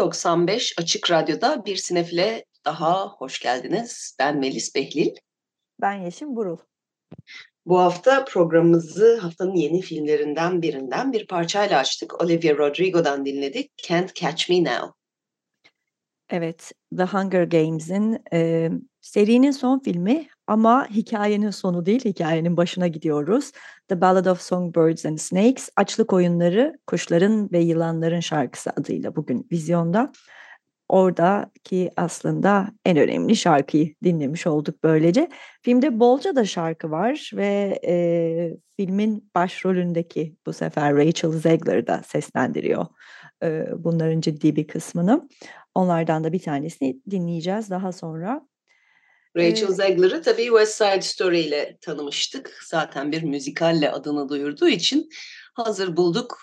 95 Açık Radyo'da bir sinefile daha hoş geldiniz. Ben Melis Behlil. Ben Yeşim Burul. Bu hafta programımızı haftanın yeni filmlerinden birinden bir parçayla açtık. Olivia Rodrigo'dan dinledik. Can't Catch Me Now. Evet, The Hunger Games'in e, serinin son filmi ama hikayenin sonu değil, hikayenin başına gidiyoruz. The Ballad of Songbirds and Snakes, Açlık Oyunları, Kuşların ve Yılanların şarkısı adıyla bugün vizyonda. Oradaki aslında en önemli şarkıyı dinlemiş olduk böylece. Filmde bolca da şarkı var ve e, filmin başrolündeki bu sefer Rachel Zegler da seslendiriyor e, bunların ciddi bir kısmını. Onlardan da bir tanesini dinleyeceğiz daha sonra. Rachel ee, Zegler'ı tabii West Side Story ile tanımıştık. Zaten bir müzikalle adını duyurduğu için hazır bulduk.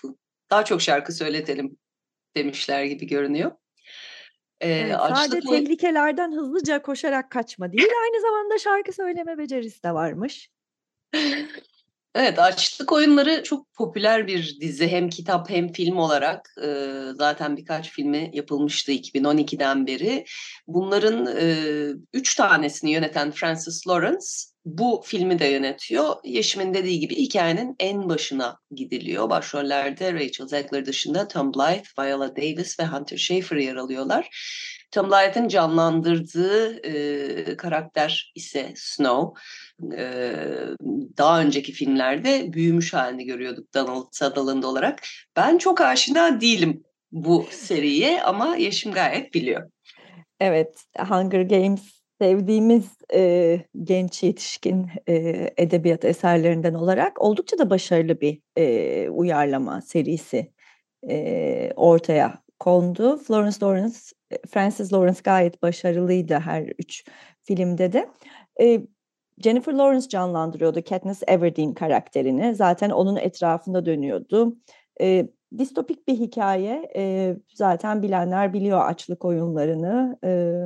Daha çok şarkı söyletelim demişler gibi görünüyor. Ee, evet, sadece tehlikelerden hızlıca koşarak kaçma değil, aynı zamanda şarkı söyleme becerisi de varmış. Evet, Açlık Oyunları çok popüler bir dizi. Hem kitap hem film olarak e, zaten birkaç filmi yapılmıştı 2012'den beri. Bunların e, üç tanesini yöneten Francis Lawrence bu filmi de yönetiyor. Yeşim'in dediği gibi hikayenin en başına gidiliyor. Başrollerde Rachel Zegler dışında Tom Blythe, Viola Davis ve Hunter Schafer yer alıyorlar. Blythe'ın canlandırdığı e, karakter ise Snow. E, daha önceki filmlerde büyümüş halini görüyorduk Donald Sutherland olarak. Ben çok aşina değilim bu seriye ama Yeşim gayet biliyor. Evet, Hunger Games sevdiğimiz e, genç yetişkin e, edebiyat eserlerinden olarak oldukça da başarılı bir e, uyarlama serisi e, ortaya kondu. Florence Lawrence, Francis Lawrence gayet başarılıydı her üç filmde de. E, Jennifer Lawrence canlandırıyordu Katniss Everdeen karakterini. Zaten onun etrafında dönüyordu. E, distopik bir hikaye. E, zaten bilenler biliyor açlık oyunlarını. E,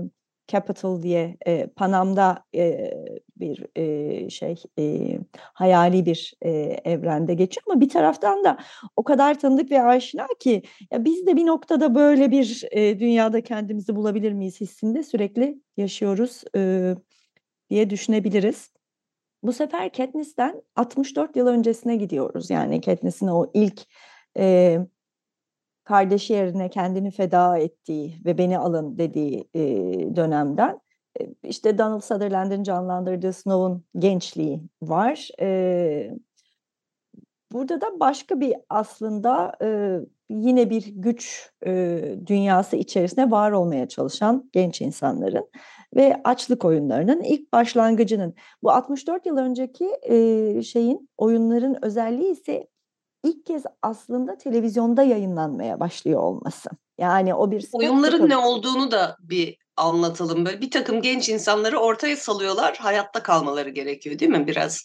Capital diye e, Panam'da e, bir e, şey e, hayali bir e, evrende geçiyor ama bir taraftan da o kadar tanıdık ve aşina ki ya biz de bir noktada böyle bir e, dünyada kendimizi bulabilir miyiz hissinde sürekli yaşıyoruz e, diye düşünebiliriz. Bu sefer Katniss'ten 64 yıl öncesine gidiyoruz. Yani Katniss'in o ilk e, kardeşi yerine kendini feda ettiği ve beni alın dediği e, dönemden işte Donald Sutherland'ın canlandırdığı Snow'un gençliği var. E, burada da başka bir aslında e, yine bir güç e, dünyası içerisinde var olmaya çalışan genç insanların ve açlık oyunlarının ilk başlangıcının bu 64 yıl önceki e, şeyin oyunların özelliği ise ilk kez aslında televizyonda yayınlanmaya başlıyor olması. Yani o bir oyunların ne olduğunu da bir anlatalım. Böyle bir takım genç insanları ortaya salıyorlar. Hayatta kalmaları gerekiyor değil mi? Biraz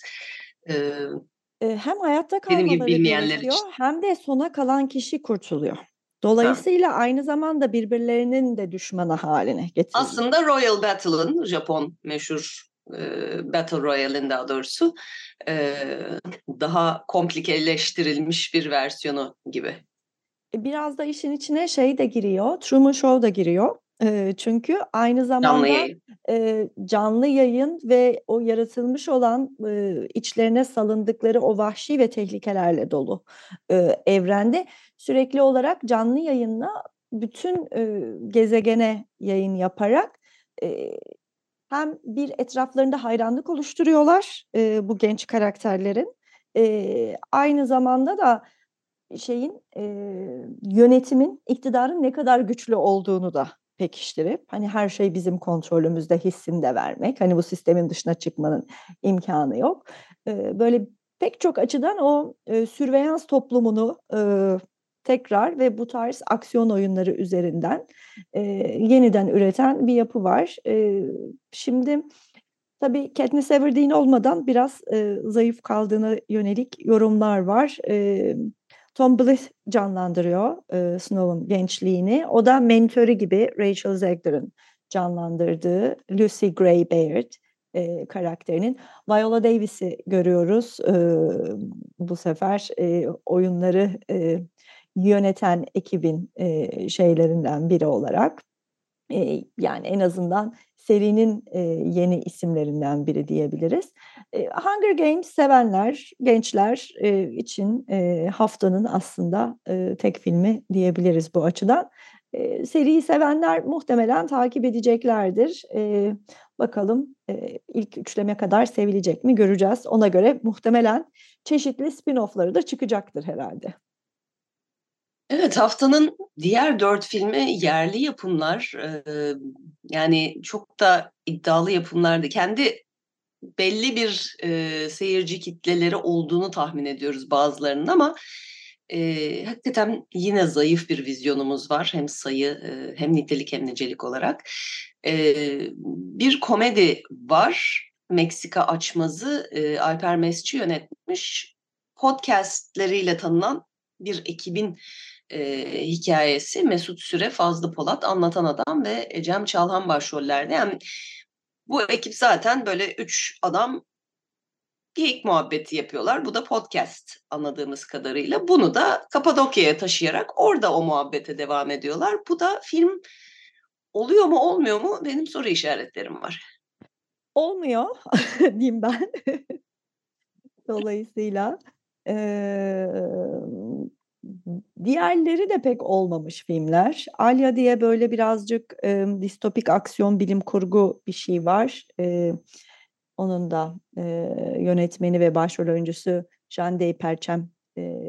e, hem hayatta kalmaları gerekiyor için. hem de sona kalan kişi kurtuluyor. Dolayısıyla ha. aynı zamanda birbirlerinin de düşmanı haline getiriyor. Aslında Royal Battle'ın Japon meşhur Battle Royale'in daha doğrusu daha komplikeleştirilmiş bir versiyonu gibi. E, biraz da işin içine şey de giriyor, Truman Show da giriyor. Çünkü aynı zamanda canlı yayın. E, canlı yayın ve o yaratılmış olan e, içlerine salındıkları o vahşi ve tehlikelerle dolu e, evrende sürekli olarak canlı yayınla bütün e, gezegene yayın yaparak e, hem bir etraflarında hayranlık oluşturuyorlar e, bu genç karakterlerin. E, aynı zamanda da şeyin e, yönetimin, iktidarın ne kadar güçlü olduğunu da pekiştirip hani her şey bizim kontrolümüzde hissinde vermek. Hani bu sistemin dışına çıkmanın imkanı yok. E, böyle pek çok açıdan o e, sürveyans toplumunu e, tekrar ve bu tarz aksiyon oyunları üzerinden e, yeniden üreten bir yapı var. E, şimdi tabii Katniss Everdeen olmadan biraz e, zayıf kaldığına yönelik yorumlar var. E, Tom Blyth canlandırıyor e, Snow'un gençliğini. O da mentörü gibi Rachel Zegler'ın canlandırdığı Lucy Gray Baird e, karakterinin. Viola Davis'i görüyoruz e, bu sefer e, oyunları e, yöneten ekibin e, şeylerinden biri olarak. E, yani en azından serinin e, yeni isimlerinden biri diyebiliriz. E, Hunger Games sevenler, gençler e, için e, haftanın aslında e, tek filmi diyebiliriz bu açıdan. E, seriyi sevenler muhtemelen takip edeceklerdir. E, bakalım e, ilk üçleme kadar sevilecek mi göreceğiz. Ona göre muhtemelen çeşitli spin-off'ları da çıkacaktır herhalde. Evet haftanın diğer dört filmi yerli yapımlar. Ee, yani çok da iddialı yapımlardı. Kendi belli bir e, seyirci kitleleri olduğunu tahmin ediyoruz bazılarının ama e, hakikaten yine zayıf bir vizyonumuz var. Hem sayı e, hem nitelik hem nicelik olarak. E, bir komedi var. Meksika Açmazı e, Alper Mesci yönetmiş. Podcastleriyle tanınan bir ekibin e, hikayesi Mesut Süre, Fazlı Polat, Anlatan Adam ve Ecem Çalhan başrollerde. Yani bu ekip zaten böyle üç adam geyik muhabbeti yapıyorlar. Bu da podcast anladığımız kadarıyla. Bunu da Kapadokya'ya taşıyarak orada o muhabbete devam ediyorlar. Bu da film oluyor mu olmuyor mu benim soru işaretlerim var. Olmuyor diyeyim ben. Dolayısıyla diğerleri de pek olmamış filmler. Alya diye böyle birazcık e, distopik aksiyon bilim kurgu bir şey var. E, onun da e, yönetmeni ve başrol oyuncusu Jande Perçem e,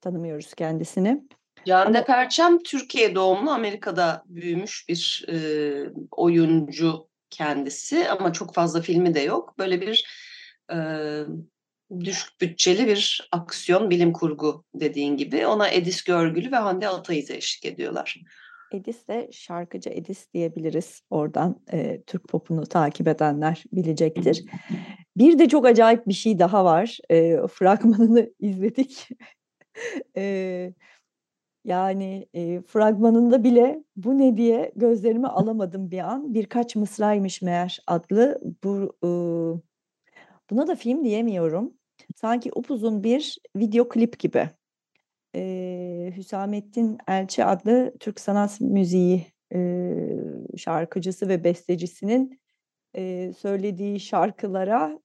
tanımıyoruz kendisini. Jande. Perçem Türkiye doğumlu Amerika'da büyümüş bir e, oyuncu kendisi ama çok fazla filmi de yok. Böyle bir e, düşük bütçeli bir aksiyon bilim kurgu dediğin gibi. Ona Edis Görgülü ve Hande Atayız eşlik ediyorlar. Edis de şarkıcı Edis diyebiliriz. Oradan e, Türk popunu takip edenler bilecektir. Bir de çok acayip bir şey daha var. E, fragmanını izledik. e, yani e, fragmanında bile bu ne diye gözlerimi alamadım bir an. Birkaç mısraymış meğer adlı. Bu e, buna da film diyemiyorum. Sanki upuzun bir video klip gibi e, Hüsamettin Elçi adlı Türk sanat müziği e, şarkıcısı ve bestecisinin e, söylediği şarkılara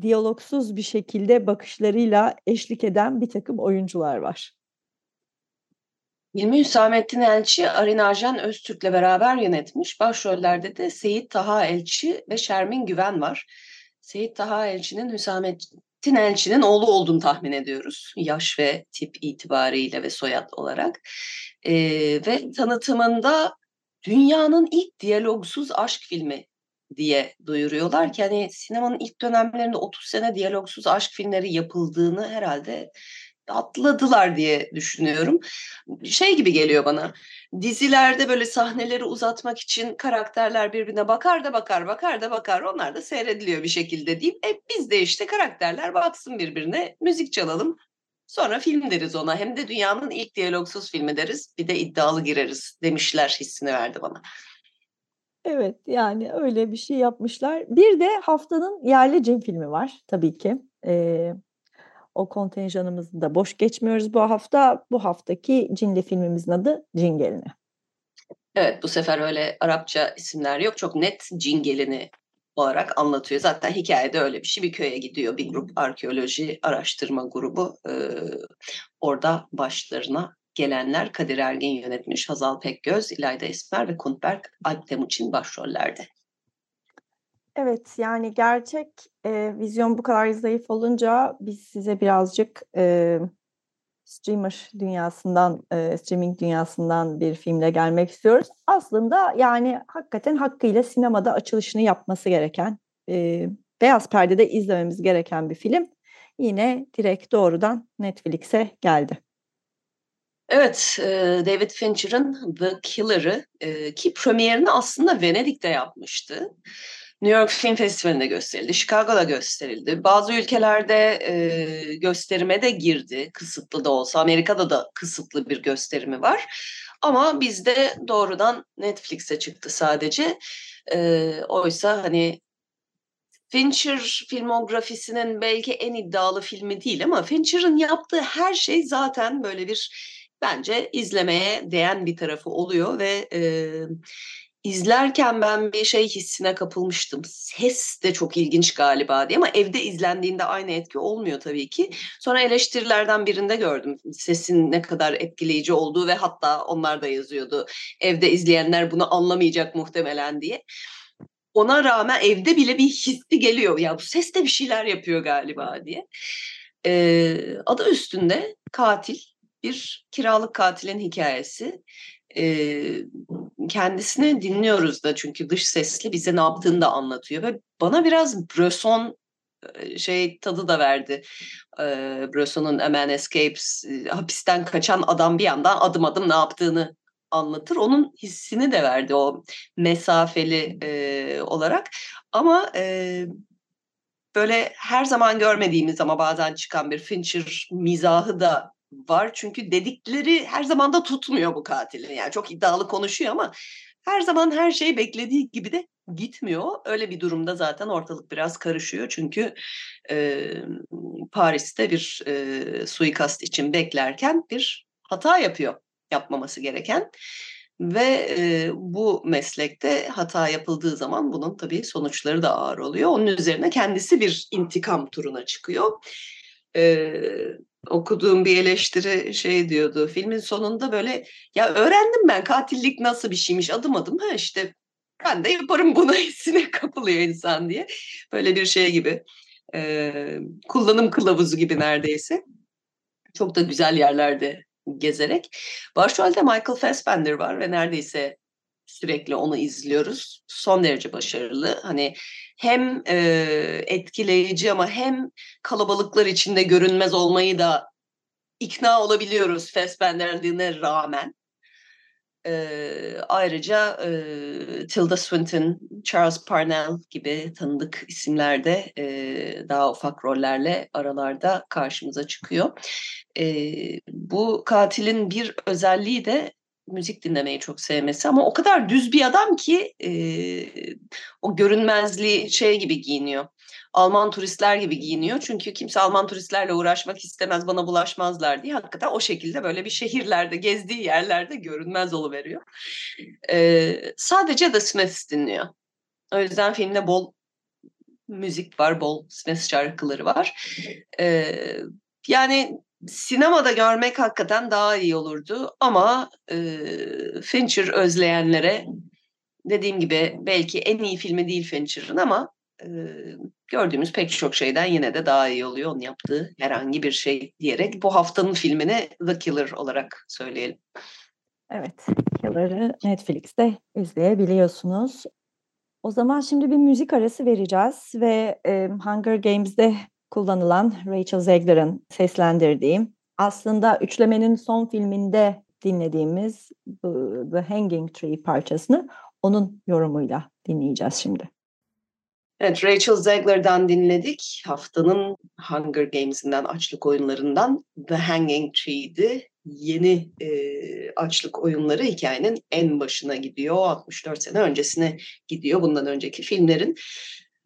diyalogsuz bir şekilde bakışlarıyla eşlik eden bir takım oyuncular var. Filmi Hüsamettin Elçi, Arin Arjan Öztürk'le beraber yönetmiş. Başrollerde de Seyit Taha Elçi ve Şermin Güven var. Seyit Taha Elçi'nin Hüsamettin Tin Elçi'nin oğlu olduğunu tahmin ediyoruz. Yaş ve tip itibariyle ve soyad olarak. E, ve tanıtımında dünyanın ilk diyalogsuz aşk filmi diye duyuruyorlar ki hani sinemanın ilk dönemlerinde 30 sene diyalogsuz aşk filmleri yapıldığını herhalde atladılar diye düşünüyorum. Şey gibi geliyor bana. Dizilerde böyle sahneleri uzatmak için karakterler birbirine bakar da bakar, bakar da bakar. Onlar da seyrediliyor bir şekilde deyip e, biz de işte karakterler baksın birbirine, müzik çalalım. Sonra film deriz ona. Hem de dünyanın ilk diyalogsuz filmi deriz. Bir de iddialı gireriz demişler hissini verdi bana. Evet yani öyle bir şey yapmışlar. Bir de haftanın yerli cin filmi var tabii ki. Ee, o kontenjanımızı da boş geçmiyoruz bu hafta. Bu haftaki Cinli filmimizin adı Cin Gelini. Evet bu sefer öyle Arapça isimler yok. Çok net Cin Gelini olarak anlatıyor. Zaten hikayede öyle bir şey. Bir köye gidiyor bir grup arkeoloji araştırma grubu. Ee, orada başlarına gelenler Kadir Ergin yönetmiş, Hazal Pekgöz, İlayda Esmer ve Kuntberk Alp başrollerde. Evet, yani gerçek, eee, vizyon bu kadar zayıf olunca biz size birazcık, eee, streamer dünyasından, eee, streaming dünyasından bir filmle gelmek istiyoruz. Aslında, yani, hakikaten hakkıyla sinemada açılışını yapması gereken, eee, beyaz perdede izlememiz gereken bir film. Yine direkt doğrudan Netflix'e geldi. Evet, David Fincher'ın The Killer'ı ki premierini aslında Venedik'te yapmıştı. New York Film Festivali'nde gösterildi, Chicago'da gösterildi. Bazı ülkelerde e, gösterime de girdi, kısıtlı da olsa. Amerika'da da kısıtlı bir gösterimi var. Ama bizde doğrudan Netflix'e çıktı sadece. E, oysa hani Fincher filmografisinin belki en iddialı filmi değil ama Fincher'ın yaptığı her şey zaten böyle bir bence izlemeye değen bir tarafı oluyor ve e, izlerken ben bir şey hissine kapılmıştım. Ses de çok ilginç galiba diye ama evde izlendiğinde aynı etki olmuyor tabii ki. Sonra eleştirilerden birinde gördüm sesin ne kadar etkileyici olduğu ve hatta onlar da yazıyordu. Evde izleyenler bunu anlamayacak muhtemelen diye. Ona rağmen evde bile bir hissi geliyor. Ya bu ses de bir şeyler yapıyor galiba diye. Ee, adı üstünde katil bir kiralık katilin hikayesi. Ee, kendisini dinliyoruz da çünkü dış sesli bize ne yaptığını da anlatıyor ve bana biraz Bresson şey tadı da verdi. Ee, Bresson'un A Man Escapes hapisten kaçan adam bir yandan adım adım ne yaptığını anlatır. Onun hissini de verdi o mesafeli e, olarak. Ama e, böyle her zaman görmediğimiz ama bazen çıkan bir Fincher mizahı da var. Çünkü dedikleri her zaman da tutmuyor bu katilin. Yani çok iddialı konuşuyor ama her zaman her şey beklediği gibi de gitmiyor. Öyle bir durumda zaten ortalık biraz karışıyor. Çünkü e, Paris'te bir e, suikast için beklerken bir hata yapıyor yapmaması gereken. Ve e, bu meslekte hata yapıldığı zaman bunun tabii sonuçları da ağır oluyor. Onun üzerine kendisi bir intikam turuna çıkıyor. E, okuduğum bir eleştiri şey diyordu. Filmin sonunda böyle ya öğrendim ben katillik nasıl bir şeymiş adım adım ha işte ben de yaparım bunu hissine kapılıyor insan diye. Böyle bir şey gibi. E, kullanım kılavuzu gibi neredeyse. Çok da güzel yerlerde gezerek. Başrolde Michael Fassbender var ve neredeyse sürekli onu izliyoruz. Son derece başarılı. Hani hem e, etkileyici ama hem kalabalıklar içinde görünmez olmayı da ikna olabiliyoruz Fassbender'liğine rağmen. E, ayrıca e, Tilda Swinton, Charles Parnell gibi tanıdık isimler de e, daha ufak rollerle aralarda karşımıza çıkıyor. E, bu katilin bir özelliği de müzik dinlemeyi çok sevmesi ama o kadar düz bir adam ki e, o görünmezliği şey gibi giyiniyor. Alman turistler gibi giyiniyor. Çünkü kimse Alman turistlerle uğraşmak istemez, bana bulaşmazlar diye. Hakikaten o şekilde böyle bir şehirlerde, gezdiği yerlerde görünmez oluveriyor. Ee, sadece The Smiths dinliyor. O yüzden filmde bol müzik var, bol Smith şarkıları var. Ee, yani sinemada görmek hakikaten daha iyi olurdu ama e, Fincher özleyenlere dediğim gibi belki en iyi filmi değil Fincher'ın ama e, gördüğümüz pek çok şeyden yine de daha iyi oluyor onun yaptığı herhangi bir şey diyerek bu haftanın filmini The Killer olarak söyleyelim. Evet, Killer'ı Netflix'te izleyebiliyorsunuz. O zaman şimdi bir müzik arası vereceğiz ve e, Hunger Games'de kullanılan Rachel Zegler'ın seslendirdiği aslında üçlemenin son filminde dinlediğimiz The Hanging Tree parçasını onun yorumuyla dinleyeceğiz şimdi. Evet, Rachel Zegler'dan dinledik. Haftanın Hunger Games'inden, açlık oyunlarından The Hanging Tree'di. Yeni e, açlık oyunları hikayenin en başına gidiyor. 64 sene öncesine gidiyor bundan önceki filmlerin.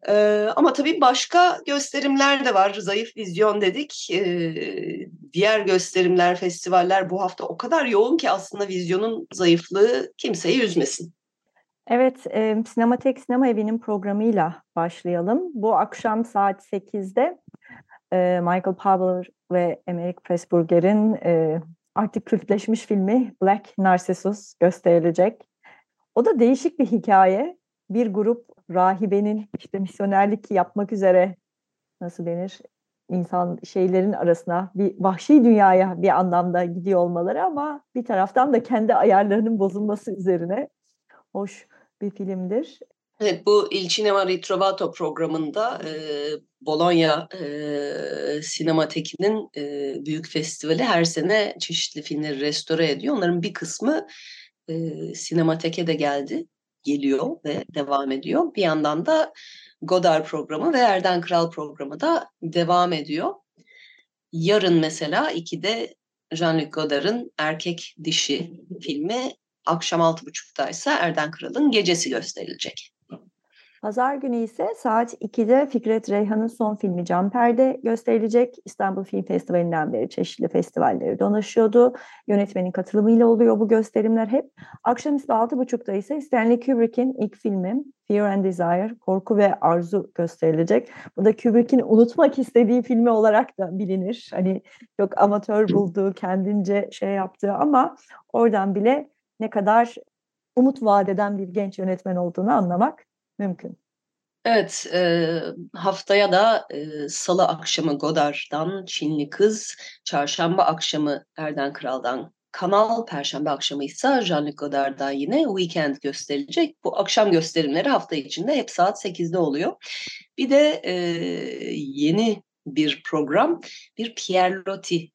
Ee, ama tabii başka gösterimler de var. Zayıf vizyon dedik. Ee, diğer gösterimler, festivaller bu hafta o kadar yoğun ki aslında vizyonun zayıflığı kimseyi üzmesin. Evet, e, Sinematek Sinema Evi'nin programıyla başlayalım. Bu akşam saat 8'de e, Michael Powell ve Emerick Pressburger'in e, artık kültleşmiş filmi Black Narcissus gösterilecek. O da değişik bir hikaye. Bir grup rahibenin işte misyonerlik yapmak üzere nasıl denir insan şeylerin arasına bir vahşi dünyaya bir anlamda gidiyor olmaları ama bir taraftan da kendi ayarlarının bozulması üzerine hoş bir filmdir. Evet bu Il Cinema Ritrovato programında e, Bologna e, Sinemateki'nin e, büyük festivali her sene çeşitli filmleri restore ediyor. Onların bir kısmı e, Sinemateke de geldi, geliyor ve devam ediyor. Bir yandan da Godard programı ve Erden Kral programı da devam ediyor. Yarın mesela 2'de Jean-Luc Godard'ın Erkek Dişi filmi akşam 6.30'da ise Erden Kral'ın Gecesi gösterilecek. Pazar günü ise saat 2'de Fikret Reyhan'ın son filmi Camper'de gösterilecek. İstanbul Film Festivali'nden beri çeşitli festivalleri dolaşıyordu. Yönetmenin katılımıyla oluyor bu gösterimler hep. Akşamüstü 6.30'da ise Stanley Kubrick'in ilk filmi Fear and Desire, Korku ve Arzu gösterilecek. Bu da Kubrick'in unutmak istediği filmi olarak da bilinir. Hani çok amatör bulduğu, kendince şey yaptığı ama oradan bile ne kadar umut vadeden bir genç yönetmen olduğunu anlamak mümkün. Evet, e, haftaya da e, Salı akşamı Godard'dan Çinli Kız, Çarşamba akşamı Erden Kral'dan Kanal, Perşembe akşamı ise Jean-Luc Godard'dan yine Weekend gösterilecek. Bu akşam gösterimleri hafta içinde hep saat 8'de oluyor. Bir de e, yeni bir program, bir Pierre Loti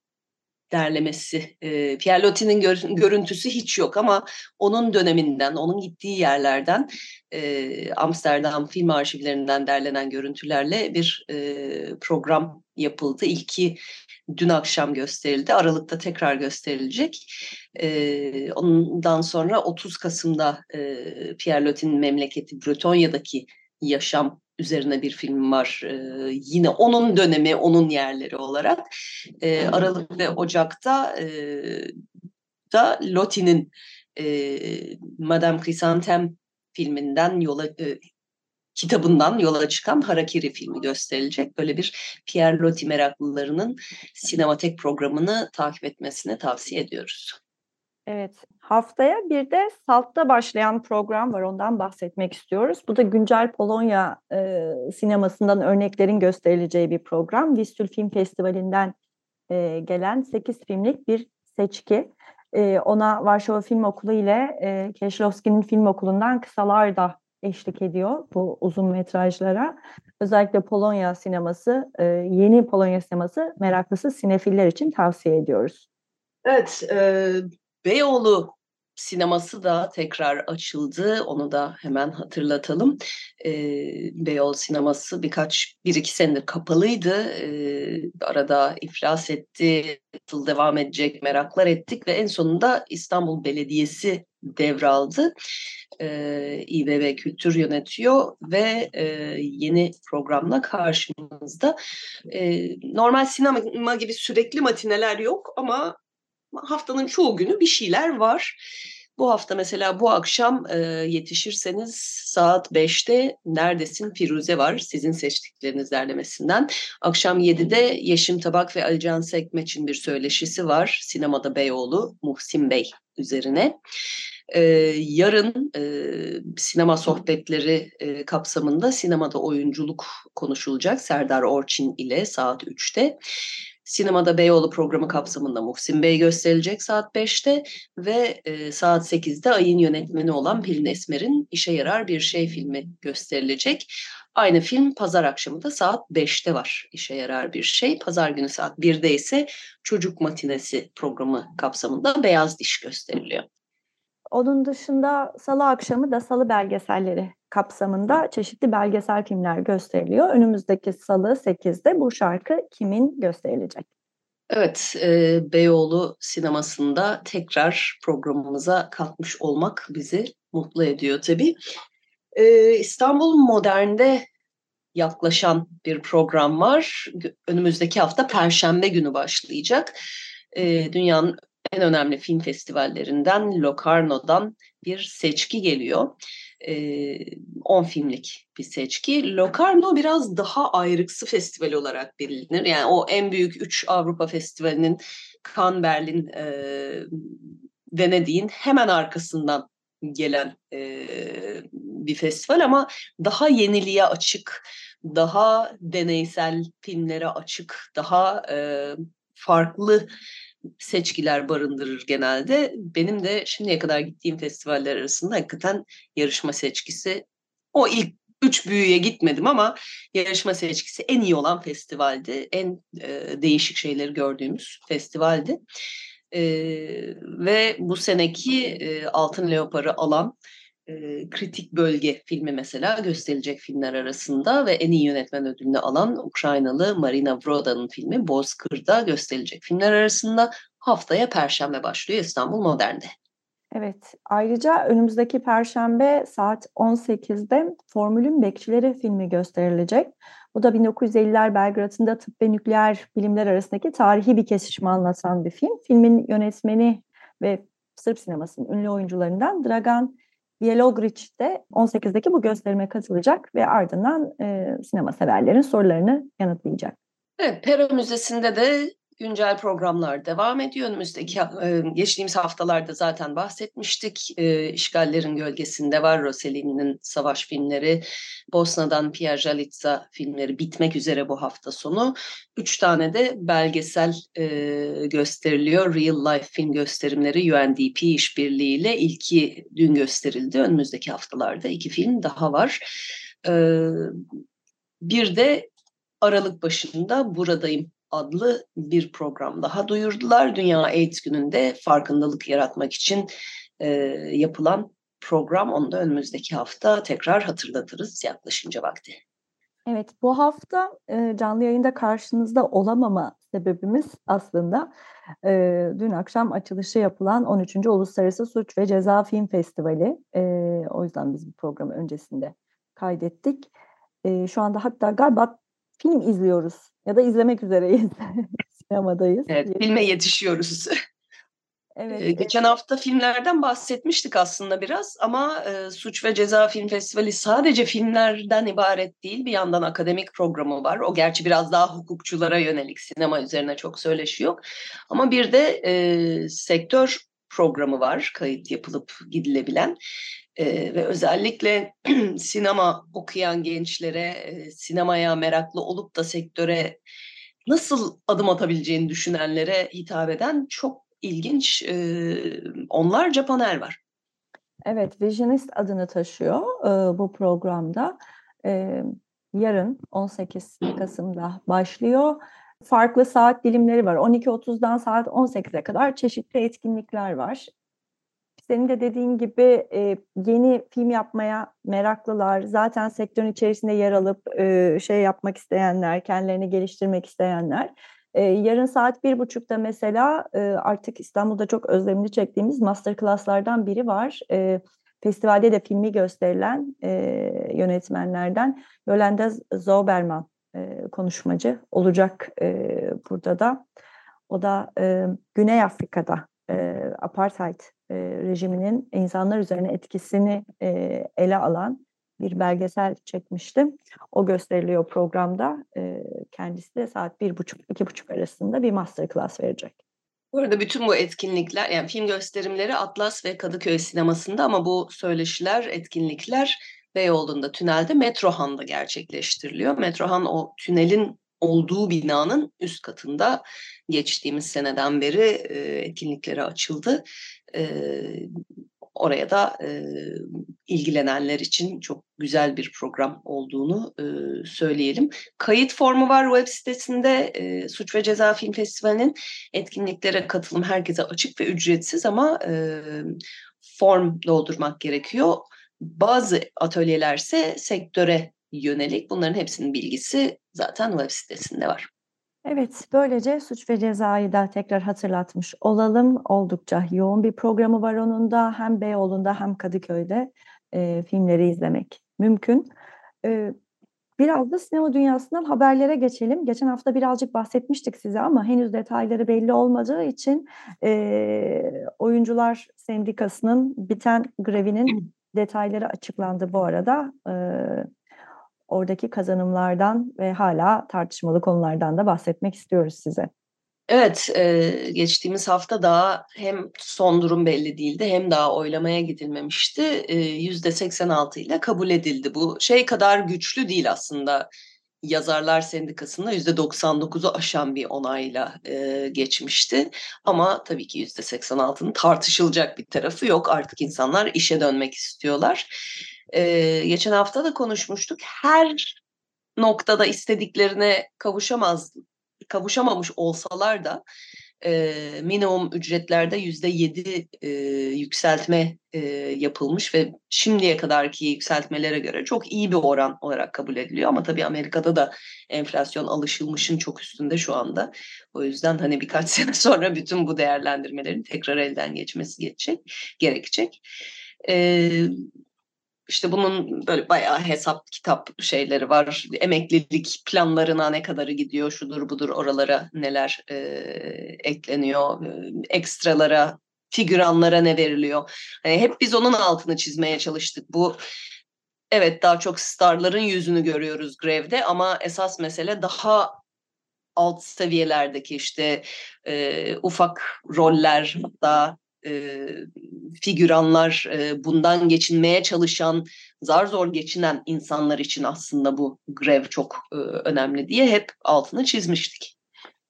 derlemesi. E, Pierre Loti'nin gör, görüntüsü hiç yok ama onun döneminden, onun gittiği yerlerden e, Amsterdam film arşivlerinden derlenen görüntülerle bir e, program yapıldı. İlki dün akşam gösterildi. Aralıkta tekrar gösterilecek. E, ondan sonra 30 Kasım'da e, Pierre Loti'nin memleketi Bretonya'daki yaşam üzerine bir film var. Ee, yine onun dönemi, onun yerleri olarak. Ee, Aralık ve Ocak'ta e, da Loti'nin e, Madame Chrysanthème filminden yola e, kitabından yola çıkan Harakiri filmi gösterilecek. Böyle bir Pierre Loti meraklılarının sinematek programını takip etmesini tavsiye ediyoruz. Evet, haftaya bir de Salt'ta başlayan program var, ondan bahsetmek istiyoruz. Bu da güncel Polonya e, sinemasından örneklerin gösterileceği bir program. Vistül Film Festivali'nden e, gelen 8 filmlik bir seçki. E, ona Varşova Film Okulu ile e, Keşlovski'nin Film Okulu'ndan kısalar da eşlik ediyor bu uzun metrajlara. Özellikle Polonya sineması, e, yeni Polonya sineması meraklısı sinefiller için tavsiye ediyoruz. Evet, e, Beyoğlu sineması da tekrar açıldı. Onu da hemen hatırlatalım. E, Beyoğlu sineması birkaç, bir iki senedir kapalıydı. E, arada iflas etti, nasıl devam edecek meraklar ettik ve en sonunda İstanbul Belediyesi devraldı. E, İBB Kültür yönetiyor ve e, yeni programla karşımızda. E, normal sinema gibi sürekli matineler yok ama haftanın çoğu günü bir şeyler var. Bu hafta mesela bu akşam e, yetişirseniz saat 5'te Neredesin Firuze var sizin seçtikleriniz derlemesinden. Akşam 7'de Yeşim Tabak ve Alican Sekmeç'in bir söyleşisi var. Sinemada Beyoğlu Muhsin Bey üzerine. Ee, yarın e, sinema sohbetleri e, kapsamında sinemada oyunculuk konuşulacak Serdar Orçin ile saat 3'te. Sinemada Beyoğlu programı kapsamında Muhsin Bey gösterilecek saat 5'te ve e, saat 8'de ayın yönetmeni olan Pelin Esmer'in İşe Yarar Bir Şey filmi gösterilecek. Aynı film pazar akşamı da saat 5'te var İşe Yarar Bir Şey. Pazar günü saat 1'de ise Çocuk Matinesi programı kapsamında Beyaz Diş gösteriliyor. Onun dışında salı akşamı da salı belgeselleri kapsamında çeşitli belgesel filmler gösteriliyor. Önümüzdeki salı 8'de bu şarkı kimin gösterilecek? Evet, e, Beyoğlu sinemasında tekrar programımıza kalkmış olmak bizi mutlu ediyor tabii. E, İstanbul Modern'de yaklaşan bir program var. Önümüzdeki hafta Perşembe günü başlayacak. E, dünyanın en önemli film festivallerinden Locarno'dan bir seçki geliyor. 10 filmlik bir seçki. Locarno biraz daha ayrıksı festival olarak bilinir. Yani o en büyük 3 Avrupa Festivali'nin Cannes, Berlin, e, Venedik'in hemen arkasından gelen e, bir festival ama daha yeniliğe açık, daha deneysel filmlere açık, daha e, farklı seçkiler barındırır genelde. Benim de şimdiye kadar gittiğim festivaller arasında hakikaten yarışma seçkisi o ilk üç büyüye gitmedim ama yarışma seçkisi en iyi olan festivaldi. En e, değişik şeyleri gördüğümüz festivaldi. E, ve bu seneki e, Altın Leopar'ı alan Kritik Bölge filmi mesela gösterilecek filmler arasında ve en iyi yönetmen ödülünü alan Ukraynalı Marina Vroda'nın filmi Bozkır'da gösterilecek filmler arasında haftaya Perşembe başlıyor İstanbul Modern'de. Evet, ayrıca önümüzdeki Perşembe saat 18'de Formül'ün Bekçileri filmi gösterilecek. Bu da 1950'ler Belgrad'ında tıp ve nükleer bilimler arasındaki tarihi bir kesişimi anlatan bir film. Filmin yönetmeni ve Sırp sinemasının ünlü oyuncularından Dragan Bielogric de 18'deki bu gösterime katılacak ve ardından e, sinema severlerin sorularını yanıtlayacak. Evet, Pera Müzesi'nde de güncel programlar devam ediyor. Önümüzdeki e, geçtiğimiz haftalarda zaten bahsetmiştik. E, işgallerin gölgesinde var Rossellini'nin savaş filmleri, Bosna'dan Pierre Jalitza filmleri bitmek üzere bu hafta sonu. Üç tane de belgesel e, gösteriliyor. Real Life film gösterimleri UNDP işbirliğiyle ilki dün gösterildi. Önümüzdeki haftalarda iki film daha var. bir de Aralık başında Buradayım adlı bir program daha duyurdular. Dünya AIDS gününde farkındalık yaratmak için e, yapılan program. Onu da önümüzdeki hafta tekrar hatırlatırız yaklaşınca vakti. Evet, bu hafta e, canlı yayında karşınızda olamama sebebimiz aslında e, dün akşam açılışı yapılan 13. Uluslararası Suç ve Ceza Film Festivali. E, o yüzden biz bu programı öncesinde kaydettik. E, şu anda hatta galiba film izliyoruz ya da izlemek üzereyiz. Sinemadayız. Evet, filme yetişiyoruz. Evet, ee, geçen evet. hafta filmlerden bahsetmiştik aslında biraz ama e, Suç ve Ceza Film Festivali sadece filmlerden ibaret değil. Bir yandan akademik programı var. O gerçi biraz daha hukukçulara yönelik sinema üzerine çok söyleşi yok. Ama bir de e, sektör programı var kayıt yapılıp gidilebilen. Ee, ve özellikle sinema okuyan gençlere, sinemaya meraklı olup da sektöre nasıl adım atabileceğini düşünenlere hitap eden çok ilginç e, onlarca panel var. Evet, Visionist adını taşıyor e, bu programda. E, yarın 18 Kasım'da başlıyor. Farklı saat dilimleri var. 12.30'dan saat 18'e kadar çeşitli etkinlikler var. Senin de dediğin gibi e, yeni film yapmaya meraklılar, zaten sektörün içerisinde yer alıp e, şey yapmak isteyenler, kendilerini geliştirmek isteyenler. E, yarın saat bir buçukta mesela e, artık İstanbul'da çok özlemini çektiğimiz masterclasslardan biri var. E, festivalde de filmi gösterilen e, yönetmenlerden Yolanda Zoberman e, konuşmacı olacak e, burada da. O da e, Güney Afrika'da e, apartheid e, rejiminin insanlar üzerine etkisini e, ele alan bir belgesel çekmiştim. O gösteriliyor programda. E, kendisi de saat bir buçuk, iki buçuk arasında bir masterclass verecek. Bu arada bütün bu etkinlikler, yani film gösterimleri Atlas ve Kadıköy sinemasında ama bu söyleşiler, etkinlikler Beyoğlu'nda, tünelde Metrohan'da gerçekleştiriliyor. Metrohan o tünelin olduğu binanın üst katında geçtiğimiz seneden beri e, etkinliklere açıldı. E, oraya da e, ilgilenenler için çok güzel bir program olduğunu e, söyleyelim. Kayıt formu var web sitesinde e, Suç ve Ceza Film Festivali'nin etkinliklere katılım herkese açık ve ücretsiz ama e, form doldurmak gerekiyor. Bazı atölyelerse sektöre yönelik bunların hepsinin bilgisi zaten web sitesinde var. Evet, böylece suç ve cezayı da tekrar hatırlatmış olalım. Oldukça yoğun bir programı var onun da. Hem Beyoğlu'nda hem Kadıköy'de e, filmleri izlemek mümkün. E, biraz da sinema dünyasından haberlere geçelim. Geçen hafta birazcık bahsetmiştik size ama henüz detayları belli olmadığı için e, Oyuncular Sendikası'nın biten grevinin detayları açıklandı bu arada. E, oradaki kazanımlardan ve hala tartışmalı konulardan da bahsetmek istiyoruz size. Evet, e, geçtiğimiz hafta daha hem son durum belli değildi hem daha oylamaya gidilmemişti. Yüzde e, 86 ile kabul edildi. Bu şey kadar güçlü değil aslında. Yazarlar Sendikası'nda yüzde 99'u aşan bir onayla e, geçmişti. Ama tabii ki yüzde 86'nın tartışılacak bir tarafı yok. Artık insanlar işe dönmek istiyorlar. E, geçen hafta da konuşmuştuk. Her noktada istediklerine kavuşamaz kavuşamamış olsalar da e, minimum ücretlerde yüzde yedi yükseltme e, yapılmış ve şimdiye kadarki yükseltmelere göre çok iyi bir oran olarak kabul ediliyor. Ama tabii Amerika'da da enflasyon alışılmışın çok üstünde şu anda. O yüzden hani birkaç sene sonra bütün bu değerlendirmelerin tekrar elden geçmesi geçecek, gerekecek. E, işte bunun böyle bayağı hesap kitap şeyleri var. Emeklilik planlarına ne kadarı gidiyor, şudur budur oralara neler e, ekleniyor, e, ekstralara, figüranlara ne veriliyor. Hani hep biz onun altını çizmeye çalıştık. Bu evet daha çok starların yüzünü görüyoruz grevde ama esas mesele daha alt seviyelerdeki işte e, ufak roller hatta e, figüranlar, e, bundan geçinmeye çalışan, zar zor geçinen insanlar için aslında bu grev çok e, önemli diye hep altını çizmiştik.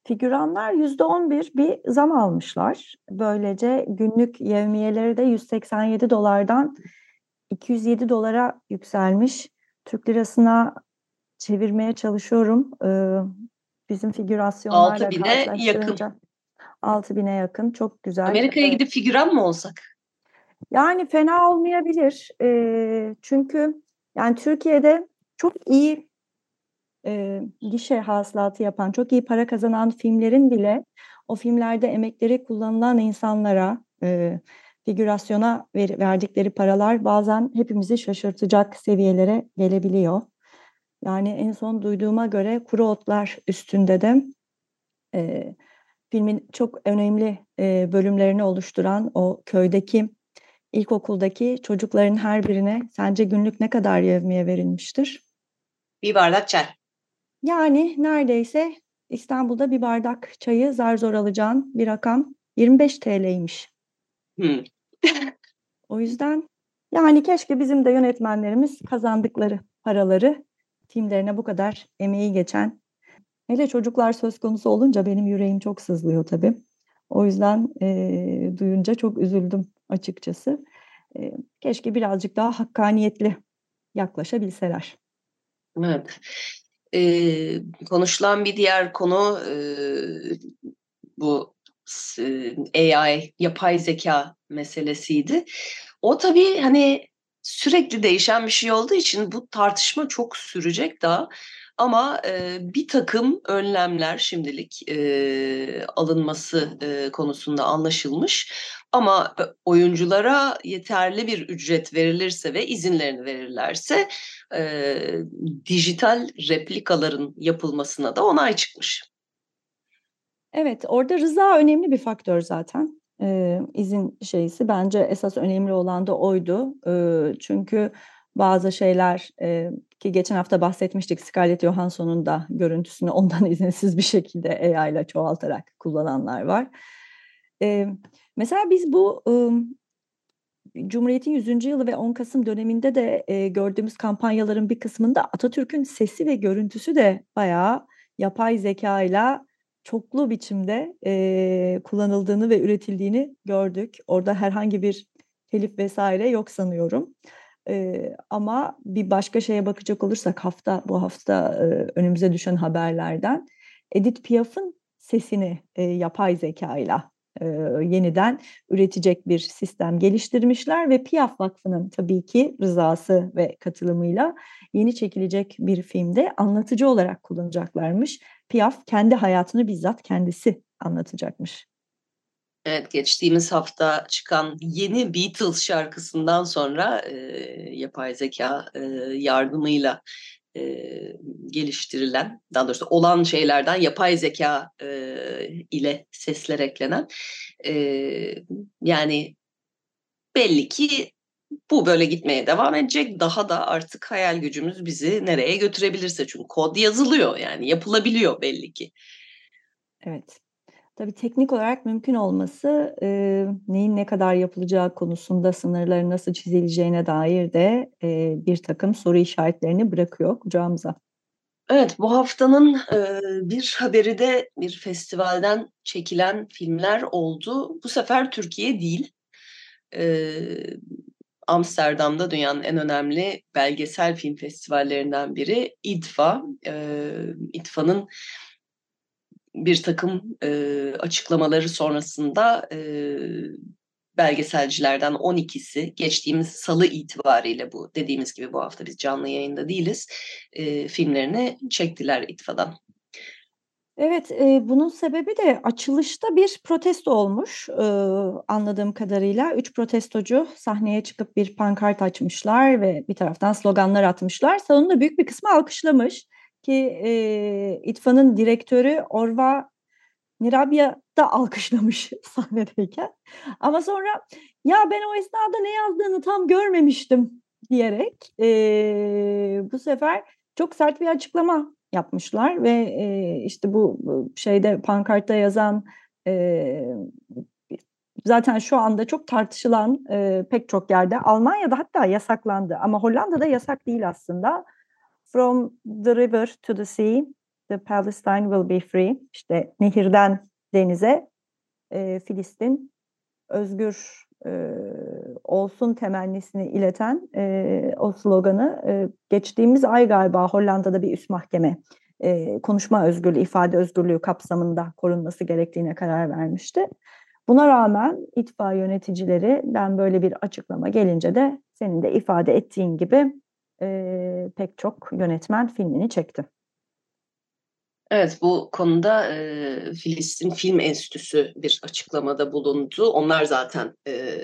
Figüranlar yüzde on bir bir zam almışlar. Böylece günlük yevmiyeleri de 187 dolardan 207 dolara yükselmiş. Türk lirasına çevirmeye çalışıyorum. Ee, bizim figürasyonlarla 6 bine yakın. 6 bine yakın çok güzel. Amerika'ya gidip figüran mı olsak? Yani fena olmayabilir. E, çünkü yani Türkiye'de çok iyi e, gişe hasılatı yapan, çok iyi para kazanan filmlerin bile o filmlerde emekleri kullanılan insanlara, e, figürasyona ver, verdikleri paralar bazen hepimizi şaşırtacak seviyelere gelebiliyor. Yani en son duyduğuma göre kuru otlar üstünde de e, filmin çok önemli e, bölümlerini oluşturan o köydeki ilkokuldaki çocukların her birine sence günlük ne kadar yevmiye verilmiştir? Bir bardak çay. Yani neredeyse İstanbul'da bir bardak çayı zar zor alacağın bir rakam 25 TL'ymiş. Hmm. o yüzden yani keşke bizim de yönetmenlerimiz kazandıkları paraları filmlerine bu kadar emeği geçen hele çocuklar söz konusu olunca benim yüreğim çok sızlıyor tabii. O yüzden e, duyunca çok üzüldüm açıkçası. E, keşke birazcık daha hakkaniyetli yaklaşabilseler. Evet. Ee, konuşulan bir diğer konu e, bu e, AI, yapay zeka meselesiydi. O tabii hani sürekli değişen bir şey olduğu için bu tartışma çok sürecek daha. Ama e, bir takım önlemler şimdilik e, alınması e, konusunda anlaşılmış. Ama oyunculara yeterli bir ücret verilirse ve izinlerini verirlerse e, dijital replikaların yapılmasına da onay çıkmış. Evet, orada rıza önemli bir faktör zaten. Ee, izin şeysi bence esas önemli olan da oydu. Ee, çünkü bazı şeyler e, ki geçen hafta bahsetmiştik Scarlett Johansson'un da görüntüsünü ondan izinsiz bir şekilde AI ile çoğaltarak kullananlar var. E, mesela biz bu e, Cumhuriyet'in 100. yılı ve 10 Kasım döneminde de e, gördüğümüz kampanyaların bir kısmında Atatürk'ün sesi ve görüntüsü de bayağı yapay zeka ile çoklu biçimde e, kullanıldığını ve üretildiğini gördük. Orada herhangi bir telif vesaire yok sanıyorum. Ee, ama bir başka şeye bakacak olursak hafta bu hafta e, önümüze düşen haberlerden Edith Piaf'ın sesini e, yapay zeka ile yeniden üretecek bir sistem geliştirmişler ve Piaf Vakfı'nın tabii ki rızası ve katılımıyla yeni çekilecek bir filmde anlatıcı olarak kullanacaklarmış. Piaf kendi hayatını bizzat kendisi anlatacakmış. Evet, geçtiğimiz hafta çıkan yeni Beatles şarkısından sonra e, yapay zeka e, yardımıyla e, geliştirilen, daha doğrusu olan şeylerden yapay zeka e, ile sesler eklenen, e, yani belli ki bu böyle gitmeye devam edecek. Daha da artık hayal gücümüz bizi nereye götürebilirse çünkü kod yazılıyor yani yapılabiliyor belli ki. Evet. Tabii teknik olarak mümkün olması e, neyin ne kadar yapılacağı konusunda sınırları nasıl çizileceğine dair de e, bir takım soru işaretlerini bırakıyor kucağımıza. Evet, bu haftanın e, bir haberi de bir festivalden çekilen filmler oldu. Bu sefer Türkiye değil. E, Amsterdam'da dünyanın en önemli belgesel film festivallerinden biri İDFA. E, İDFA'nın bir takım e, açıklamaları sonrasında e, belgeselcilerden 12'si geçtiğimiz salı itibariyle bu dediğimiz gibi bu hafta biz canlı yayında değiliz e, filmlerini çektiler İTFA'dan. Evet, e, bunun sebebi de açılışta bir protesto olmuş e, anladığım kadarıyla. Üç protestocu sahneye çıkıp bir pankart açmışlar ve bir taraftan sloganlar atmışlar. Salonun büyük bir kısmı alkışlamış ki e, İTFA'nın direktörü Orva Nirabia da alkışlamış sahnedeyken. Ama sonra ya ben o esnada ne yazdığını tam görmemiştim diyerek e, bu sefer çok sert bir açıklama yapmışlar ve e, işte bu şeyde pankartta yazan e, zaten şu anda çok tartışılan e, pek çok yerde Almanya'da hatta yasaklandı ama Hollanda'da yasak değil aslında. From the river to the sea, the Palestine will be free. İşte nehirden denize e, Filistin özgür e, olsun temennisini ileten e, o sloganı e, geçtiğimiz ay galiba Hollanda'da bir üst mahkeme e, konuşma özgürlüğü, ifade özgürlüğü kapsamında korunması gerektiğine karar vermişti. Buna rağmen itfaiye yöneticilerinden böyle bir açıklama gelince de senin de ifade ettiğin gibi e, pek çok yönetmen filmini çekti. Evet bu konuda e, Filistin Film Enstitüsü bir açıklamada bulundu. Onlar zaten e,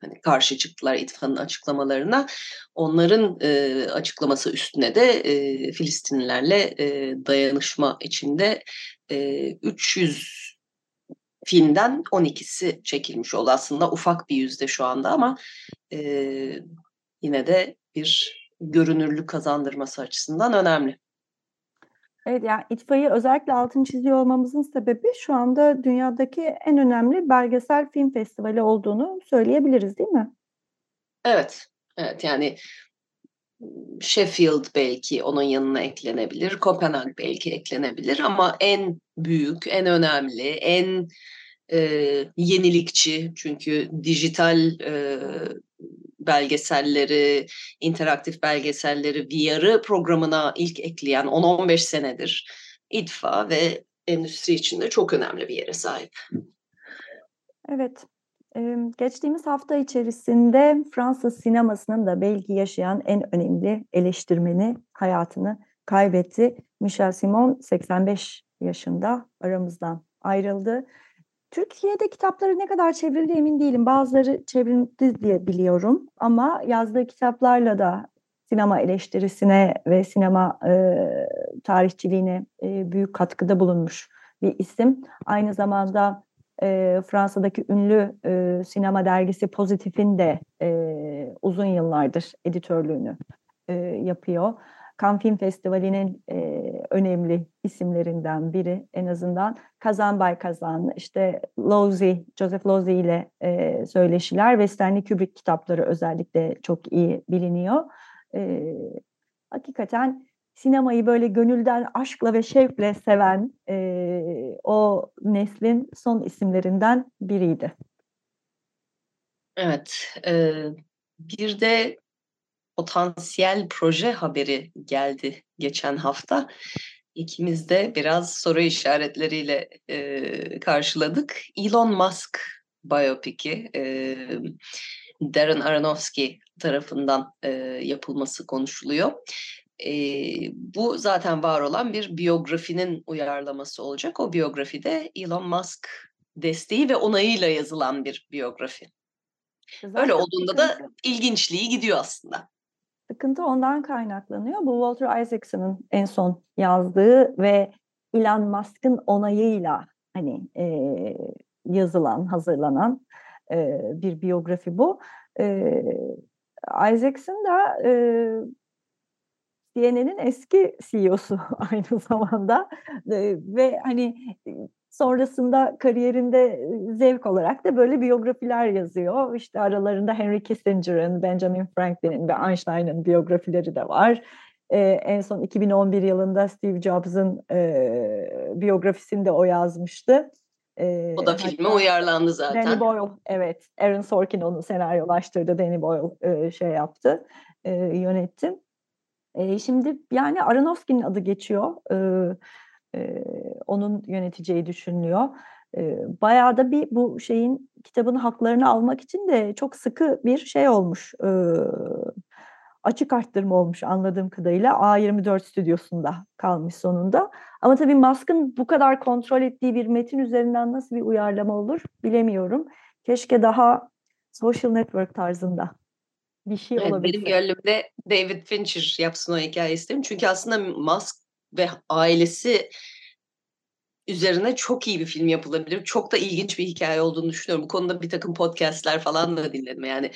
hani karşı çıktılar İTFA'nın açıklamalarına. Onların e, açıklaması üstüne de e, Filistinlilerle e, dayanışma içinde e, 300 filmden 12'si çekilmiş oldu. Aslında ufak bir yüzde şu anda ama e, yine de bir görünürlük kazandırması açısından önemli. Evet yani itfaiye özellikle altını çiziyor olmamızın sebebi şu anda dünyadaki en önemli belgesel film festivali olduğunu söyleyebiliriz değil mi? Evet, evet yani Sheffield belki onun yanına eklenebilir, Kopenhag belki eklenebilir ama en büyük, en önemli, en e, yenilikçi çünkü dijital e, belgeselleri, interaktif belgeselleri VR'ı programına ilk ekleyen 10-15 senedir İDFA ve endüstri içinde çok önemli bir yere sahip. Evet. Geçtiğimiz hafta içerisinde Fransız sinemasının da belki yaşayan en önemli eleştirmeni hayatını kaybetti. Michel Simon 85 yaşında aramızdan ayrıldı. Türkiye'de kitapları ne kadar çevrildi emin değilim. Bazıları çevrildi diye biliyorum ama yazdığı kitaplarla da sinema eleştirisine ve sinema e, tarihçiliğine e, büyük katkıda bulunmuş bir isim. Aynı zamanda e, Fransa'daki ünlü e, sinema dergisi Pozitif'in de e, uzun yıllardır editörlüğünü e, yapıyor. Cannes Film Festivali'nin e, önemli isimlerinden biri en azından Kazan Bay Kazan, işte Losey, Joseph Losey ile e, söyleşiler ve Stanley Kubrick kitapları özellikle çok iyi biliniyor. E, hakikaten sinemayı böyle gönülden aşkla ve şevkle seven e, o neslin son isimlerinden biriydi. Evet, e, bir de potansiyel proje haberi geldi geçen hafta. İkimiz de biraz soru işaretleriyle e, karşıladık. Elon Musk biyopiki e, Darren Aronofsky tarafından e, yapılması konuşuluyor. E, bu zaten var olan bir biyografinin uyarlaması olacak. O biyografide Elon Musk desteği ve onayıyla yazılan bir biyografi. Zaten Öyle olduğunda da ilginçliği gidiyor aslında. Sıkıntı ondan kaynaklanıyor. Bu Walter Isaacson'ın en son yazdığı ve Elon Musk'ın onayıyla hani e, yazılan, hazırlanan e, bir biyografi bu. E, Isaacson da e, CNN'in eski CEO'su aynı zamanda e, ve hani Sonrasında kariyerinde zevk olarak da böyle biyografiler yazıyor. İşte aralarında Henry Kissinger'ın, Benjamin Franklin'in ve Einstein'ın biyografileri de var. Ee, en son 2011 yılında Steve Jobs'ın e, biyografisini de o yazmıştı. E, o da filme uyarlandı zaten. Danny Boyle, evet. Aaron Sorkin onu senaryolaştırdı. Danny Boyle e, şey yaptı, e, yönetti. E, şimdi yani Aronofsky'nin adı geçiyor. E, e, onun yöneteceği düşünülüyor. E, bayağı da bir bu şeyin kitabın haklarını almak için de çok sıkı bir şey olmuş. E, açık arttırma olmuş anladığım kadarıyla A24 stüdyosunda kalmış sonunda. Ama tabii Musk'ın bu kadar kontrol ettiği bir metin üzerinden nasıl bir uyarlama olur bilemiyorum. Keşke daha social network tarzında bir şey evet, olabilir. Benim gönlümde David Fincher yapsın o hikaye isterim. Çünkü aslında Musk ve ailesi üzerine çok iyi bir film yapılabilir. Çok da ilginç bir hikaye olduğunu düşünüyorum. Bu konuda bir takım podcastler falan da dinledim. Yani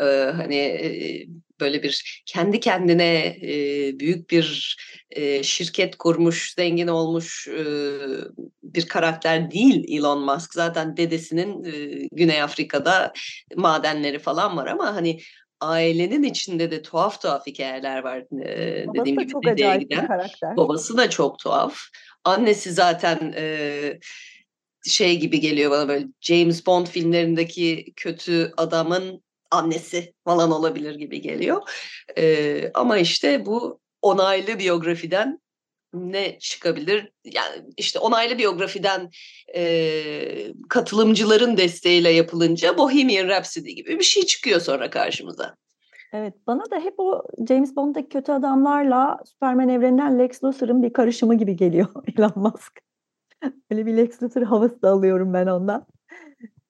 e, hani e, böyle bir kendi kendine e, büyük bir e, şirket kurmuş, zengin olmuş e, bir karakter değil Elon Musk. Zaten dedesinin e, Güney Afrika'da madenleri falan var ama hani ailenin içinde de tuhaf tuhaf hikayeler var. Ee, Babası dediğim gibi çok acayip giden. bir karakter. Babası da çok tuhaf. Annesi zaten e, şey gibi geliyor bana böyle James Bond filmlerindeki kötü adamın annesi falan olabilir gibi geliyor. E, ama işte bu onaylı biyografiden ne çıkabilir? Yani işte onaylı biyografiden e, katılımcıların desteğiyle yapılınca Bohemian Rhapsody gibi bir şey çıkıyor sonra karşımıza. Evet, bana da hep o James Bond'daki kötü adamlarla Superman evreninden Lex Luthor'ın bir karışımı gibi geliyor Elon Musk. Öyle bir Lex Luthor havası da alıyorum ben ondan.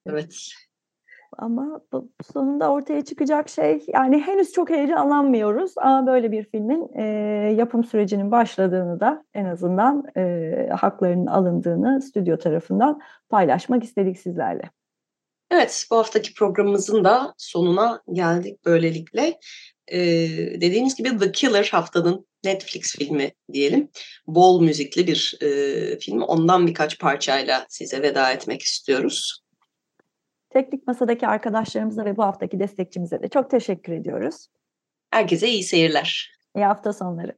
Evet. Ama bu sonunda ortaya çıkacak şey yani henüz çok heyecanlanmıyoruz ama böyle bir filmin e, yapım sürecinin başladığını da en azından e, haklarının alındığını stüdyo tarafından paylaşmak istedik sizlerle. Evet, bu haftaki programımızın da sonuna geldik böylelikle. Ee, dediğiniz gibi The Killer haftanın Netflix filmi diyelim. Bol müzikli bir e, film. Ondan birkaç parçayla size veda etmek istiyoruz. Teknik Masa'daki arkadaşlarımıza ve bu haftaki destekçimize de çok teşekkür ediyoruz. Herkese iyi seyirler. İyi hafta sonları.